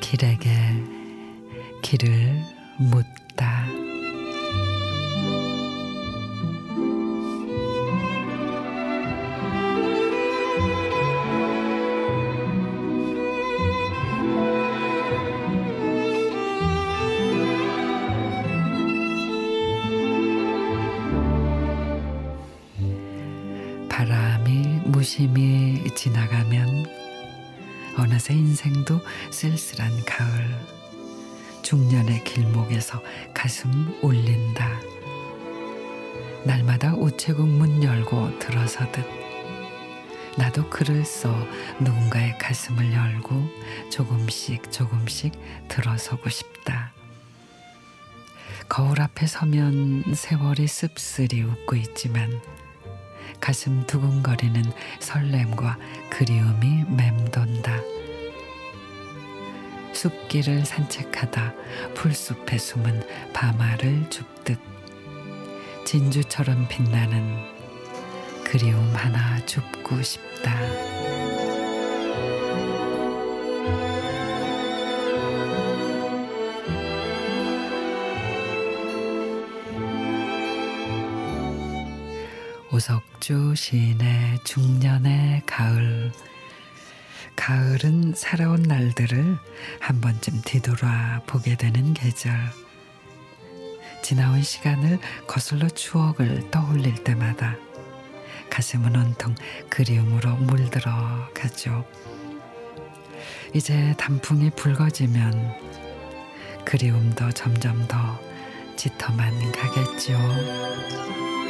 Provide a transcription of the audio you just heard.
길에게 길을 묻 무심히 지나가면 어느새 인생도 쓸쓸한 가을. 중년의 길목에서 가슴 울린다. 날마다 우체국 문 열고 들어서듯 나도 글을 써 누군가의 가슴을 열고 조금씩 조금씩 들어서고 싶다. 거울 앞에 서면 세월이 씁쓸히 웃고 있지만 가슴 두근거리는 설렘과 그리움이 맴돈다. 숲길을 산책하다 풀숲에 숨은 밤알을 줍듯 진주처럼 빛나는 그리움 하나 줍고 싶다. 오석주 시인의 중년의 가을. 가을은 살아온 날들을 한 번쯤 뒤돌아 보게 되는 계절. 지나온 시간을 거슬러 추억을 떠올릴 때마다 가슴은 온통 그리움으로 물들어 가죠. 이제 단풍이 붉어지면 그리움도 점점 더 짙어만 가겠죠.